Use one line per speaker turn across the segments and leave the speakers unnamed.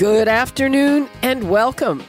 Good afternoon and welcome.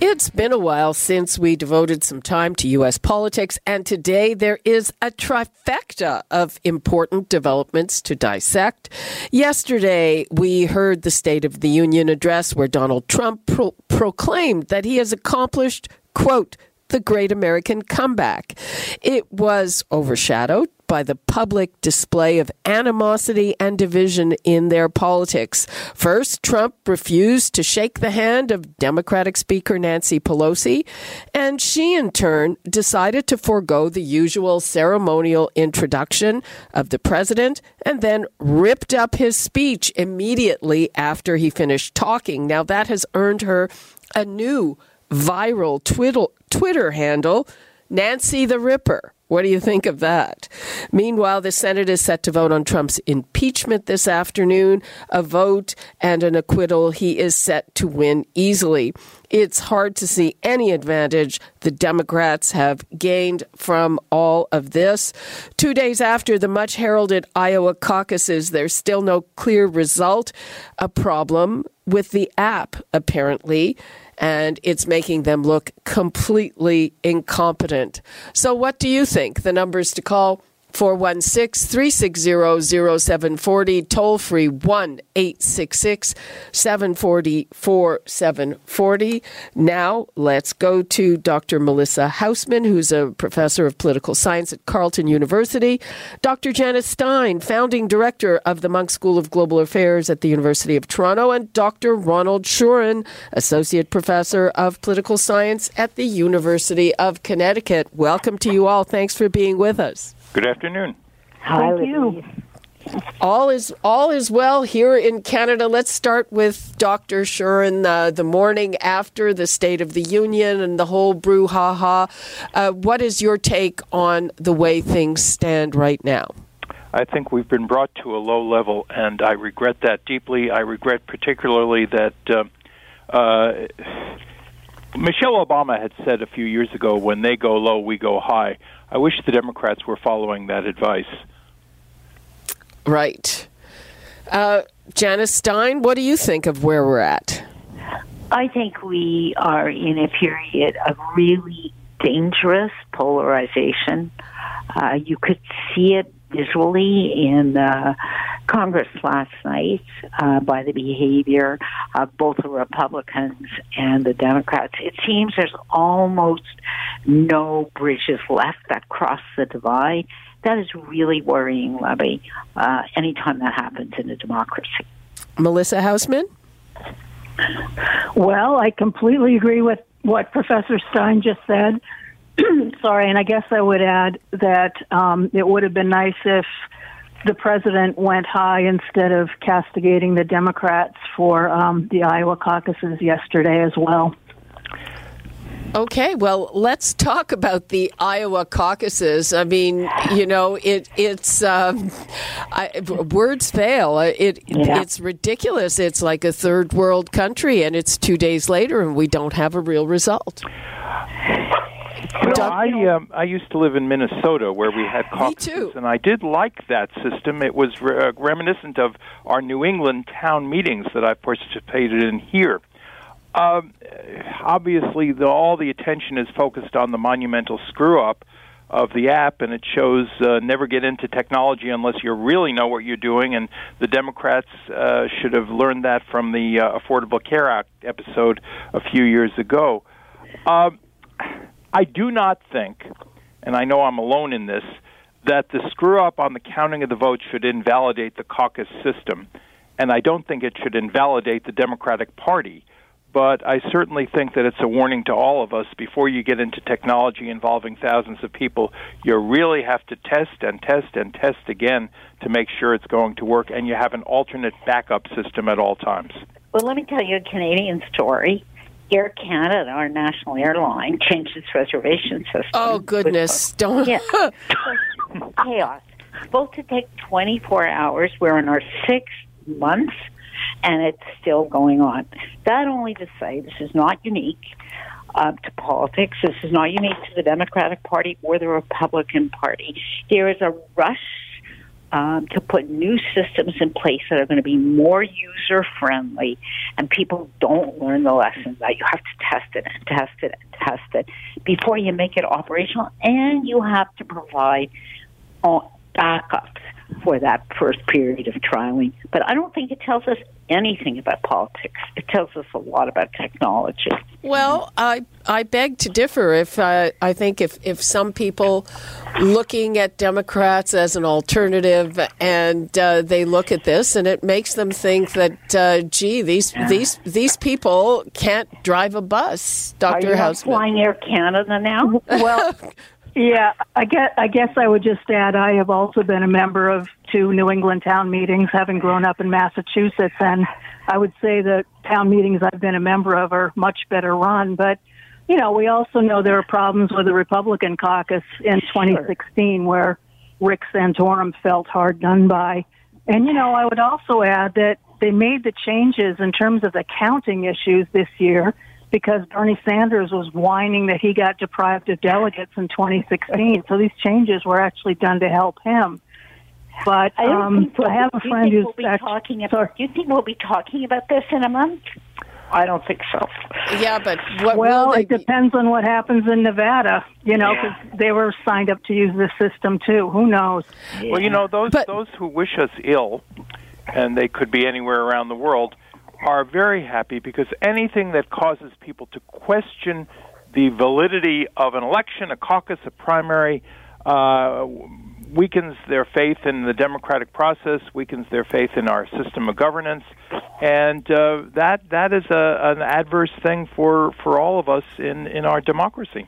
It's been a while since we devoted some time to U.S. politics, and today there is a trifecta of important developments to dissect. Yesterday, we heard the State of the Union address where Donald Trump pro- proclaimed that he has accomplished, quote, the great American comeback. It was overshadowed by the public display of animosity and division in their politics. First, Trump refused to shake the hand of Democratic Speaker Nancy Pelosi, and she in turn decided to forego the usual ceremonial introduction of the president and then ripped up his speech immediately after he finished talking. Now, that has earned her a new viral Twitter, Twitter handle, Nancy the Ripper. What do you think of that? Meanwhile, the Senate is set to vote on Trump's impeachment this afternoon. A vote and an acquittal he is set to win easily. It's hard to see any advantage the Democrats have gained from all of this. Two days after the much heralded Iowa caucuses, there's still no clear result. A problem with the app, apparently and it's making them look completely incompetent. So, what do you think? The numbers to call 416 360 0740, toll free 1 866 740 4740. Now, let's go to Dr. Melissa Haussman, who's a professor of political science at Carleton University, Dr. Janice Stein, founding director of the Munk School of Global Affairs at the University of Toronto, and Dr. Ronald Schurin, associate professor of political science at the University of Connecticut. Welcome to you all. Thanks for being with us.
Good afternoon.
Hi, Thank you.
All is all is well here in Canada. Let's start with Dr. Schurin. Uh, the morning after the State of the Union and the whole brouhaha. Uh, what is your take on the way things stand right now?
I think we've been brought to a low level, and I regret that deeply. I regret particularly that uh, uh, Michelle Obama had said a few years ago, "When they go low, we go high." I wish the Democrats were following that advice.
Right. Uh, Janice Stein, what do you think of where we're at?
I think we are in a period of really dangerous polarization. Uh, you could see it visually in uh, Congress last night uh, by the behavior of both the Republicans and the Democrats. It seems there's almost no bridges left that cross the divide. That is really worrying, Libby, uh, anytime that happens in a democracy.
Melissa Haussman?
Well, I completely agree with what Professor Stein just said. Sorry, and I guess I would add that um, it would have been nice if the president went high instead of castigating the Democrats for um, the Iowa caucuses yesterday as well.
Okay, well, let's talk about the Iowa caucuses. I mean, you know, it it's um, I, words fail. It yeah. it's ridiculous. It's like a third world country, and it's two days later, and we don't have a real result.
Well, I um, I used to live in Minnesota where we had caucuses, and I did like that system. It was re- uh, reminiscent of our New England town meetings that I participated in here. Um, obviously, the, all the attention is focused on the monumental screw up of the app, and it shows uh, never get into technology unless you really know what you're doing. And the Democrats uh, should have learned that from the uh, Affordable Care Act episode a few years ago. Uh, I do not think, and I know I'm alone in this, that the screw up on the counting of the votes should invalidate the caucus system. And I don't think it should invalidate the Democratic Party. But I certainly think that it's a warning to all of us before you get into technology involving thousands of people, you really have to test and test and test again to make sure it's going to work, and you have an alternate backup system at all times.
Well, let me tell you a Canadian story. Air Canada, our national airline, changed its reservation system.
Oh goodness! Don't.
Yeah. chaos. Supposed to take 24 hours. We're in our sixth month, and it's still going on. That only to say this is not unique uh, to politics. This is not unique to the Democratic Party or the Republican Party. There is a rush um, to put new systems in place that are going to be more user friendly, and people don't learn the lessons that you have to test it and test it and test it before you make it operational, and you have to provide uh, backups for that first period of trialing. But I don't think it tells us anything about politics. It tells us a lot about technology.
Well, I I beg to differ. If uh, I think if if some people looking at Democrats as an alternative and uh, they look at this and it makes them think that uh, gee these these these people can't drive a bus. Dr.
Are you flying Air Canada now?
well. Yeah, I guess, I guess I would just add I have also been a member of two New England town meetings, having grown up in Massachusetts, and I would say the town meetings I've been a member of are much better run. But, you know, we also know there are problems with the Republican caucus in 2016 where Rick Santorum felt hard done by. And, you know, I would also add that they made the changes in terms of the counting issues this year because Bernie Sanders was whining that he got deprived of delegates in 2016. So these changes were actually done to help him. But
I,
um,
so
I have a friend
who's
we'll
actually, talking about. Do you think we'll be talking about this in a month? I don't think so.
Yeah, but what
well,
it
depends on what happens in Nevada. You know, because yeah. they were signed up to use the system too. Who knows?
Yeah. Well, you know, those but, those who wish us ill, and they could be anywhere around the world, are very happy because anything that causes people to question the validity of an election, a caucus, a primary, uh, weakens their faith in the democratic process, weakens their faith in our system of governance, and uh, that that is a, an adverse thing for, for all of us in, in our democracy.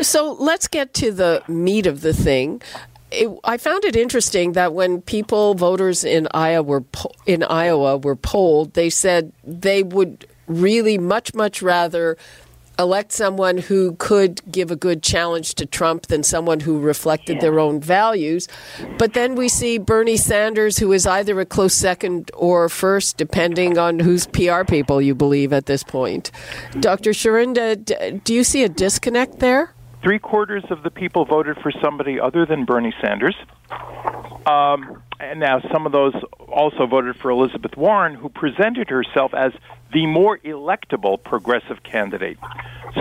So let's get to the meat of the thing it, I found it interesting that when people, voters in Iowa, were po- in Iowa were polled, they said they would really much, much rather elect someone who could give a good challenge to Trump than someone who reflected their own values. But then we see Bernie Sanders, who is either a close second or first, depending on whose PR people you believe at this point. Dr. Sharinda, do you see a disconnect there?
Three quarters of the people voted for somebody other than Bernie Sanders. Um, and now some of those also voted for Elizabeth Warren, who presented herself as the more electable progressive candidate.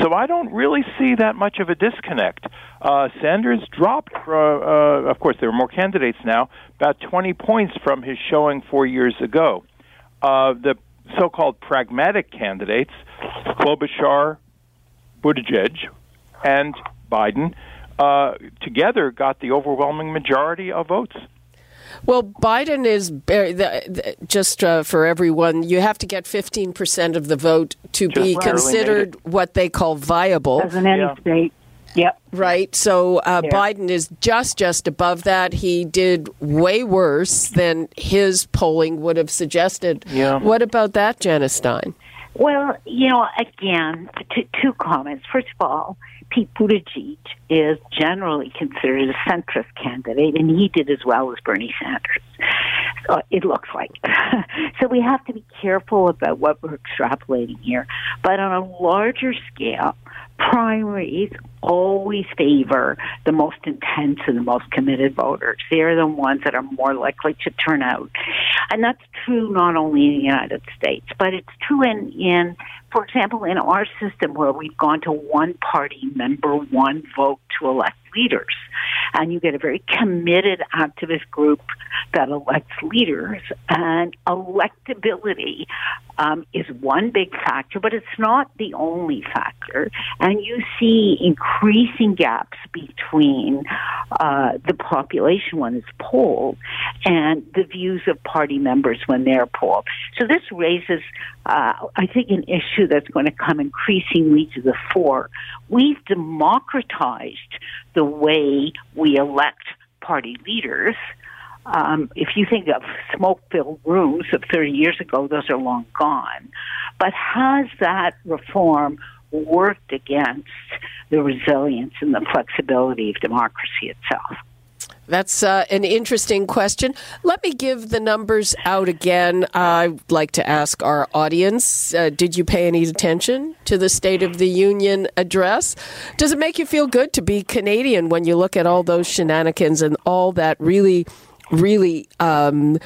So I don't really see that much of a disconnect. Uh, Sanders dropped, uh, uh, of course, there are more candidates now, about 20 points from his showing four years ago. Uh, the so called pragmatic candidates, Klobuchar, Buttigieg, and Biden uh, together got the overwhelming majority of votes.
Well, Biden is just uh, for everyone. You have to get 15% of the vote to just be considered what they call viable.
As in any yeah. state. Yep.
Right. So uh, yeah. Biden is just just above that. He did way worse than his polling would have suggested.
Yeah.
What about that, Janice Stein?
Well, you know, again, t- two comments. First of all, Pete Buttigieg is generally considered a centrist candidate, and he did as well as Bernie Sanders. So it looks like. so we have to be careful about what we're extrapolating here. But on a larger scale, primaries always favor the most intense and the most committed voters. They're the ones that are more likely to turn out. And that's true not only in the United States, but it's true in, in for example, in our system where we've gone to one party member, one vote to elect leaders. And you get a very committed activist group that elects leaders. And electability um, is one big factor, but it's not the only factor. And you see increasing gaps between uh, the population when it's polled and the views of party members when they're polled. So this raises, uh, I think, an issue that's going to come increasingly to the fore. We've democratized the way we elect party leaders Um, if you think of smoke filled rooms of 30 years ago, those are long gone. But has that reform worked against the resilience and the flexibility of democracy itself?
That's uh, an interesting question. Let me give the numbers out again. I'd like to ask our audience uh, Did you pay any attention to the State of the Union address? Does it make you feel good to be Canadian when you look at all those shenanigans and all that really really um,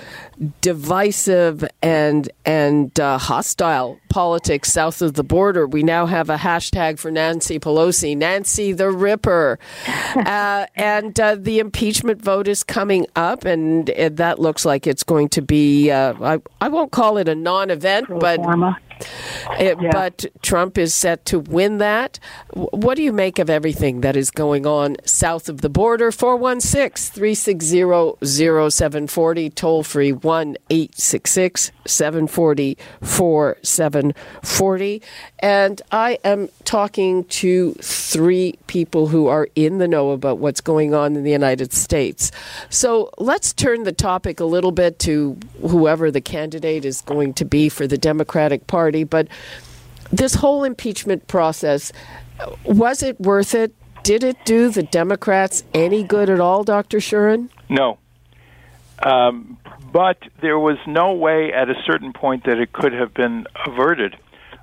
divisive and and uh, hostile politics south of the border. We now have a hashtag for Nancy Pelosi, Nancy the Ripper, uh, and uh, the impeachment vote is coming up, and that looks like it's going to be. Uh, I I won't call it a non-event, but it, yeah. But Trump is set to win that. What do you make of everything that is going on south of the border? 416 360 0740, toll free 1 866 740 4740. And I am talking to three people who are in the know about what's going on in the United States. So let's turn the topic a little bit to whoever the candidate is going to be for the Democratic Party. But this whole impeachment process, was it worth it? Did it do the Democrats any good at all, Dr. Schurin?
No. Um, but there was no way at a certain point that it could have been averted.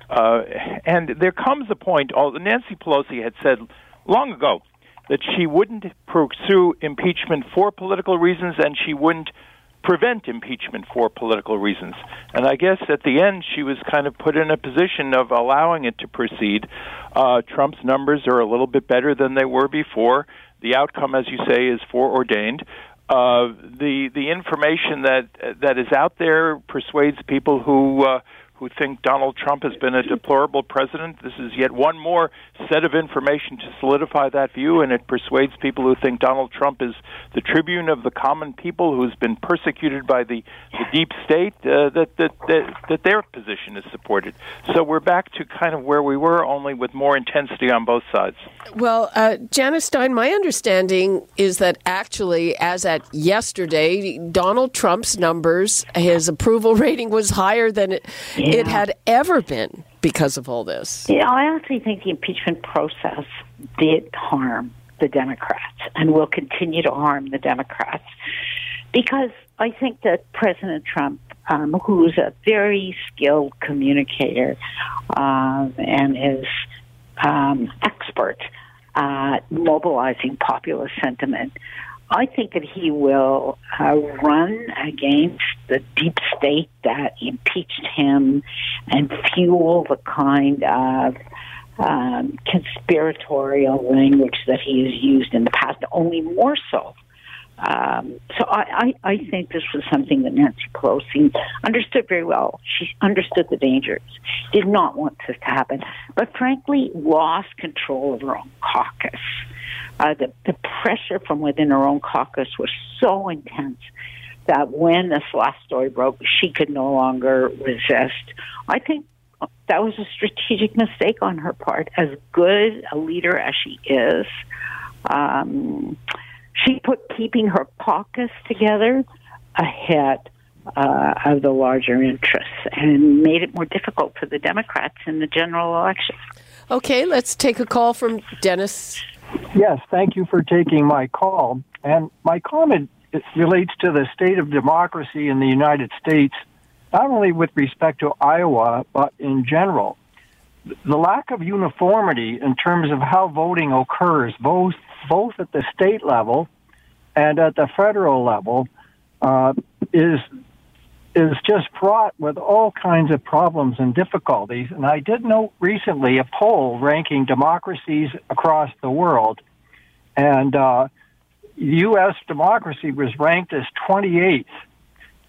Uh, and there comes a point, Nancy Pelosi had said long ago that she wouldn't pursue impeachment for political reasons and she wouldn't prevent impeachment for political reasons. And I guess at the end, she was kind of put in a position of allowing it to proceed. Uh, Trump's numbers are a little bit better than they were before. The outcome, as you say, is foreordained. Uh, the the information that that is out there persuades people who uh, who think Donald Trump has been a deplorable president. This is yet one more set of information to solidify that view, and it persuades people who think Donald Trump is the tribune of the common people who's been persecuted by the, the deep state uh, that, that, that that their position is supported. So we're back to kind of where we were, only with more intensity on both sides.
Well, uh, Janice Stein, my understanding is that actually, as at yesterday, Donald Trump's numbers, his approval rating was higher than it. Yeah it had ever been because of all this.
Yeah, I actually think the impeachment process did harm the Democrats and will continue to harm the Democrats because I think that President Trump, um, who's a very skilled communicator um, and is um, expert at mobilizing populist sentiment, I think that he will uh, run against the deep state that impeached him and fuel the kind of um, conspiratorial language that he has used in the past, only more so. Um, so I, I, I think this was something that Nancy Pelosi understood very well. She understood the dangers, did not want this to happen, but frankly lost control of her own caucus. Uh, the, the pressure from within her own caucus was so intense that when this last story broke, she could no longer resist. I think that was a strategic mistake on her part. As good a leader as she is, um, she put keeping her caucus together ahead uh, of the larger interests and made it more difficult for the Democrats in the general election.
Okay, let's take a call from Dennis
Yes, thank you for taking my call. And my comment relates to the state of democracy in the United States, not only with respect to Iowa, but in general. The lack of uniformity in terms of how voting occurs, both, both at the state level and at the federal level, uh, is is just fraught with all kinds of problems and difficulties. And I did note recently a poll ranking democracies across the world, and uh, U.S. democracy was ranked as 28th.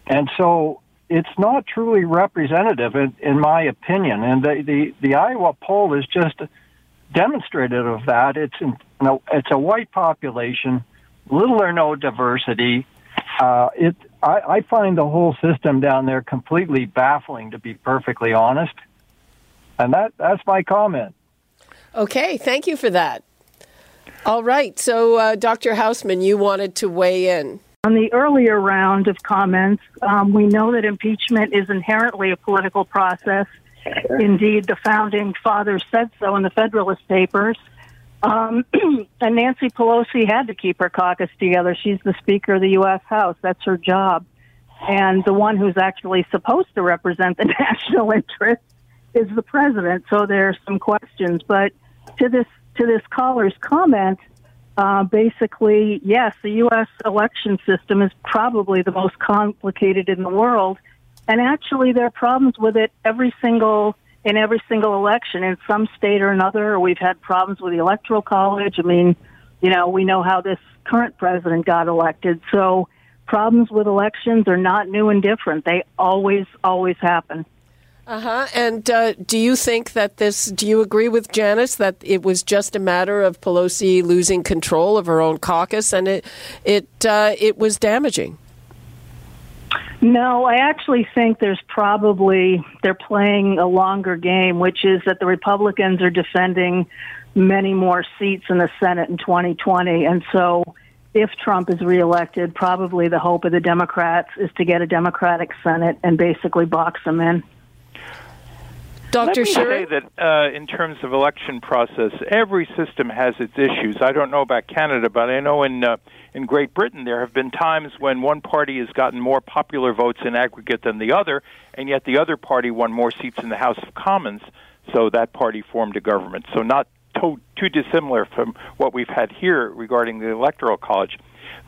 And so it's not truly representative, in, in my opinion. And the, the, the Iowa poll is just demonstrative of that. It's in, you know, it's a white population, little or no diversity. Uh, it I, I find the whole system down there completely baffling, to be perfectly honest. And that that's my comment.
Okay, thank you for that. All right, so uh, Dr. Haussman, you wanted to weigh in.
On the earlier round of comments, um, we know that impeachment is inherently a political process. Indeed, the founding fathers said so in the Federalist Papers. Um, and Nancy Pelosi had to keep her caucus together. She's the Speaker of the U.S. House. That's her job. And the one who's actually supposed to represent the national interest is the president. So there are some questions. But to this to this caller's comment, uh, basically, yes, the U.S. election system is probably the most complicated in the world, and actually, there are problems with it every single in every single election in some state or another. We've had problems with the electoral college. I mean, you know, we know how this current president got elected, so problems with elections are not new and different. They always, always happen.
Uh huh. And uh, do you think that this? Do you agree with Janice that it was just a matter of Pelosi losing control of her own caucus, and it it uh, it was damaging?
No, I actually think there's probably they're playing a longer game, which is that the Republicans are defending many more seats in the Senate in 2020, and so if Trump is reelected, probably the hope of the Democrats is to get a Democratic Senate and basically box them in.
Dr.
Let me say that uh, in terms of election process, every system has its issues. I don't know about Canada, but I know in uh, in Great Britain there have been times when one party has gotten more popular votes in aggregate than the other, and yet the other party won more seats in the House of Commons, so that party formed a government. So not to- too dissimilar from what we've had here regarding the electoral college.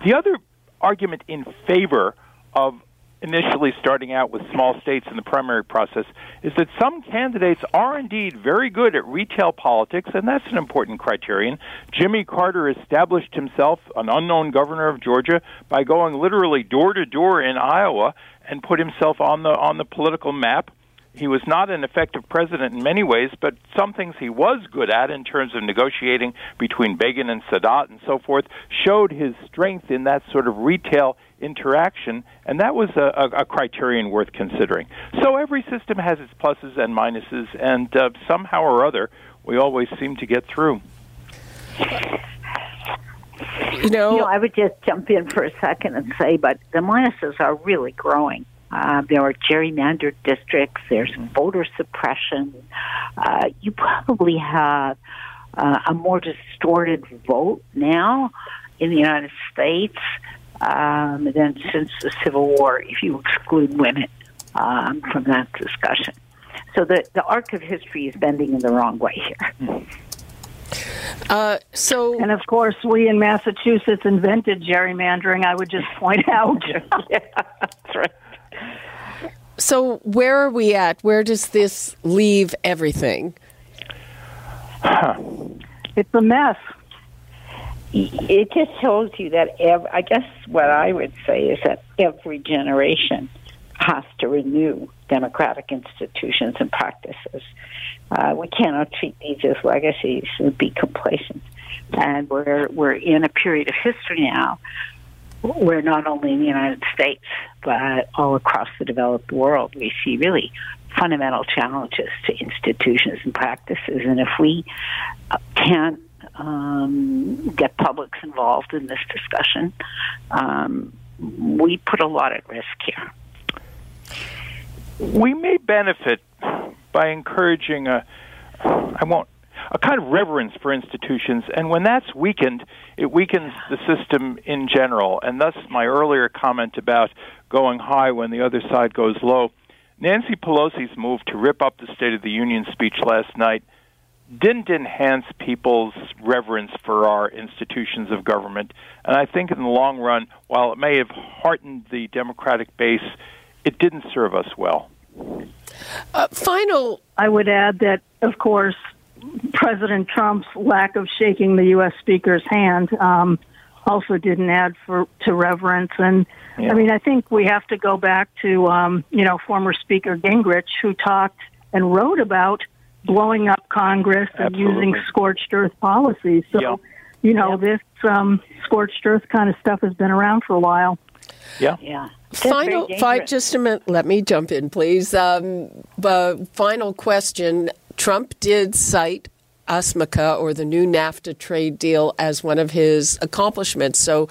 The other argument in favor of initially starting out with small states in the primary process is that some candidates are indeed very good at retail politics, and that's an important criterion. Jimmy Carter established himself, an unknown governor of Georgia, by going literally door to door in Iowa and put himself on the on the political map. He was not an effective president in many ways, but some things he was good at in terms of negotiating between Begin and Sadat and so forth showed his strength in that sort of retail interaction, and that was a, a, a criterion worth considering. So every system has its pluses and minuses, and uh, somehow or other, we always seem to get through.
You know,
you know, I would just jump in for a second and say, but the minuses are really growing. Uh, there are gerrymandered districts. There's voter suppression. Uh, you probably have uh, a more distorted vote now in the United States um, than since the Civil War, if you exclude women um, from that discussion. So the, the arc of history is bending in the wrong way here.
Uh, so,
and of course, we in Massachusetts invented gerrymandering. I would just point out.
yeah, that's right.
So, where are we at? Where does this leave everything?
Huh. It's a mess
it just tells you that every, I guess what I would say is that every generation has to renew democratic institutions and practices. Uh, we cannot treat these as legacies and be complacent. And we're we're in a period of history now where not only in the United States but all across the developed world we see really fundamental challenges to institutions and practices. And if we uh, can't um, get publics involved in this discussion, um, we put a lot at risk here.
We may benefit by encouraging a, I won't, a kind of reverence for institutions, and when that's weakened, it weakens the system in general. And thus, my earlier comment about going high when the other side goes low. Nancy Pelosi's move to rip up the State of the Union speech last night didn't enhance people's reverence for our institutions of government. And I think in the long run, while it may have heartened the Democratic base, it didn't serve us well.
Uh, final.
I would add that, of course, President Trump's lack of shaking the U.S. Speaker's hand um, also didn't add for to reverence. And yeah. I mean, I think we have to go back to um, you know former Speaker Gingrich, who talked and wrote about blowing up Congress and using scorched earth policies. So,
yeah.
you know, yeah. this um, scorched earth kind of stuff has been around for a while.
Yeah.
Yeah.
final, five, just a minute. Let me jump in, please. Um, final question. Trump did cite USMCA or the new NAFTA trade deal as one of his accomplishments. So,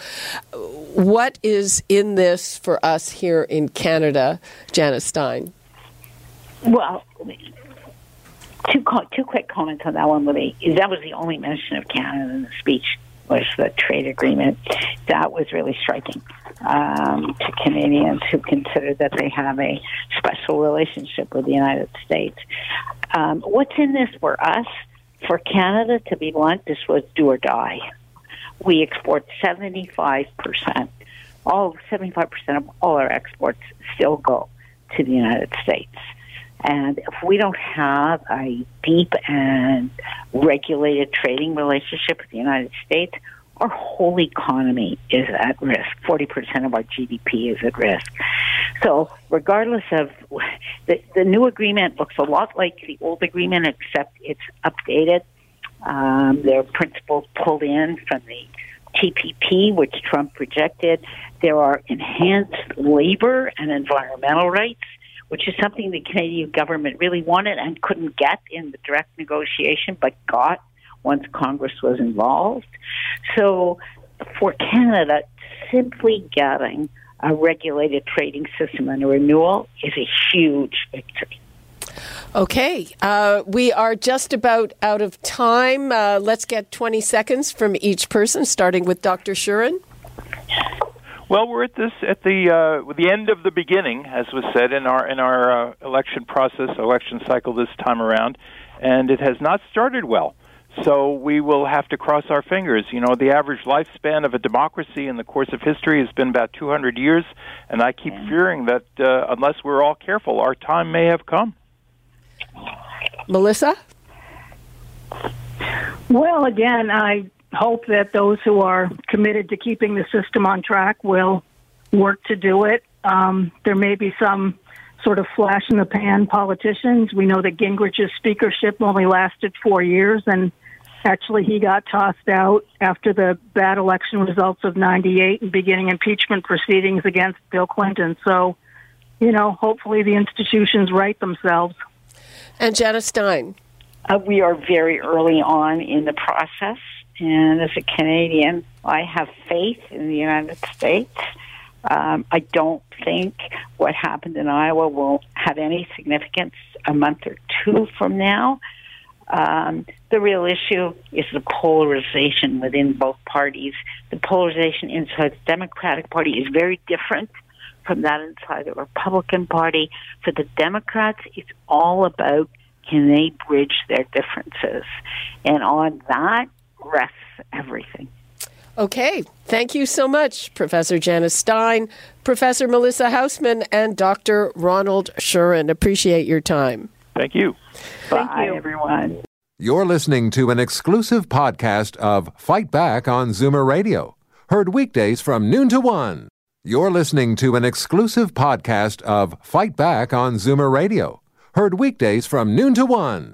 what is in this for us here in Canada, Janice Stein?
Well, two two quick comments on that one. Lee. That was the only mention of Canada in the speech was the trade agreement. That was really striking um, to Canadians who consider that they have a special relationship with the United States. Um, what's in this for us? For Canada, to be blunt, this was do or die. We export 75%. All 75% of all our exports still go to the United States. And if we don't have a deep and regulated trading relationship with the United States, our whole economy is at risk. 40% of our GDP is at risk. So, regardless of the, the new agreement, looks a lot like the old agreement, except it's updated. Um, there are principles pulled in from the TPP, which Trump rejected. There are enhanced labor and environmental rights which is something the Canadian government really wanted and couldn't get in the direct negotiation, but got once Congress was involved. So for Canada, simply getting a regulated trading system and a renewal is a huge victory.
Okay, uh, we are just about out of time. Uh, let's get 20 seconds from each person, starting with Dr. Schurin.
Well, we're at this at the uh, the end of the beginning, as was said in our in our uh, election process, election cycle this time around, and it has not started well. So we will have to cross our fingers. You know, the average lifespan of a democracy in the course of history has been about 200 years, and I keep fearing that uh, unless we're all careful, our time may have come.
Melissa.
Well, again, I hope that those who are committed to keeping the system on track will work to do it. Um, there may be some sort of flash in the pan politicians. We know that Gingrich's speakership only lasted four years, and actually he got tossed out after the bad election results of 98 and beginning impeachment proceedings against Bill Clinton. So, you know, hopefully the institutions right themselves.
And Janice Stein.
Uh, we are very early on in the process. And as a Canadian, I have faith in the United States. Um, I don't think what happened in Iowa will have any significance a month or two from now. Um, the real issue is the polarization within both parties. The polarization inside the Democratic Party is very different from that inside the Republican Party. For the Democrats, it's all about can they bridge their differences? And on that, rests everything.
Okay. Thank you so much, Professor Janice Stein, Professor Melissa Haussman, and Dr. Ronald Schurin. Appreciate your time.
Thank you.
Thank Bye, you, everyone.
You're listening to an exclusive podcast of Fight Back on Zoomer Radio, heard weekdays from noon to one. You're listening to an exclusive podcast of Fight Back on Zoomer Radio, heard weekdays from noon to one.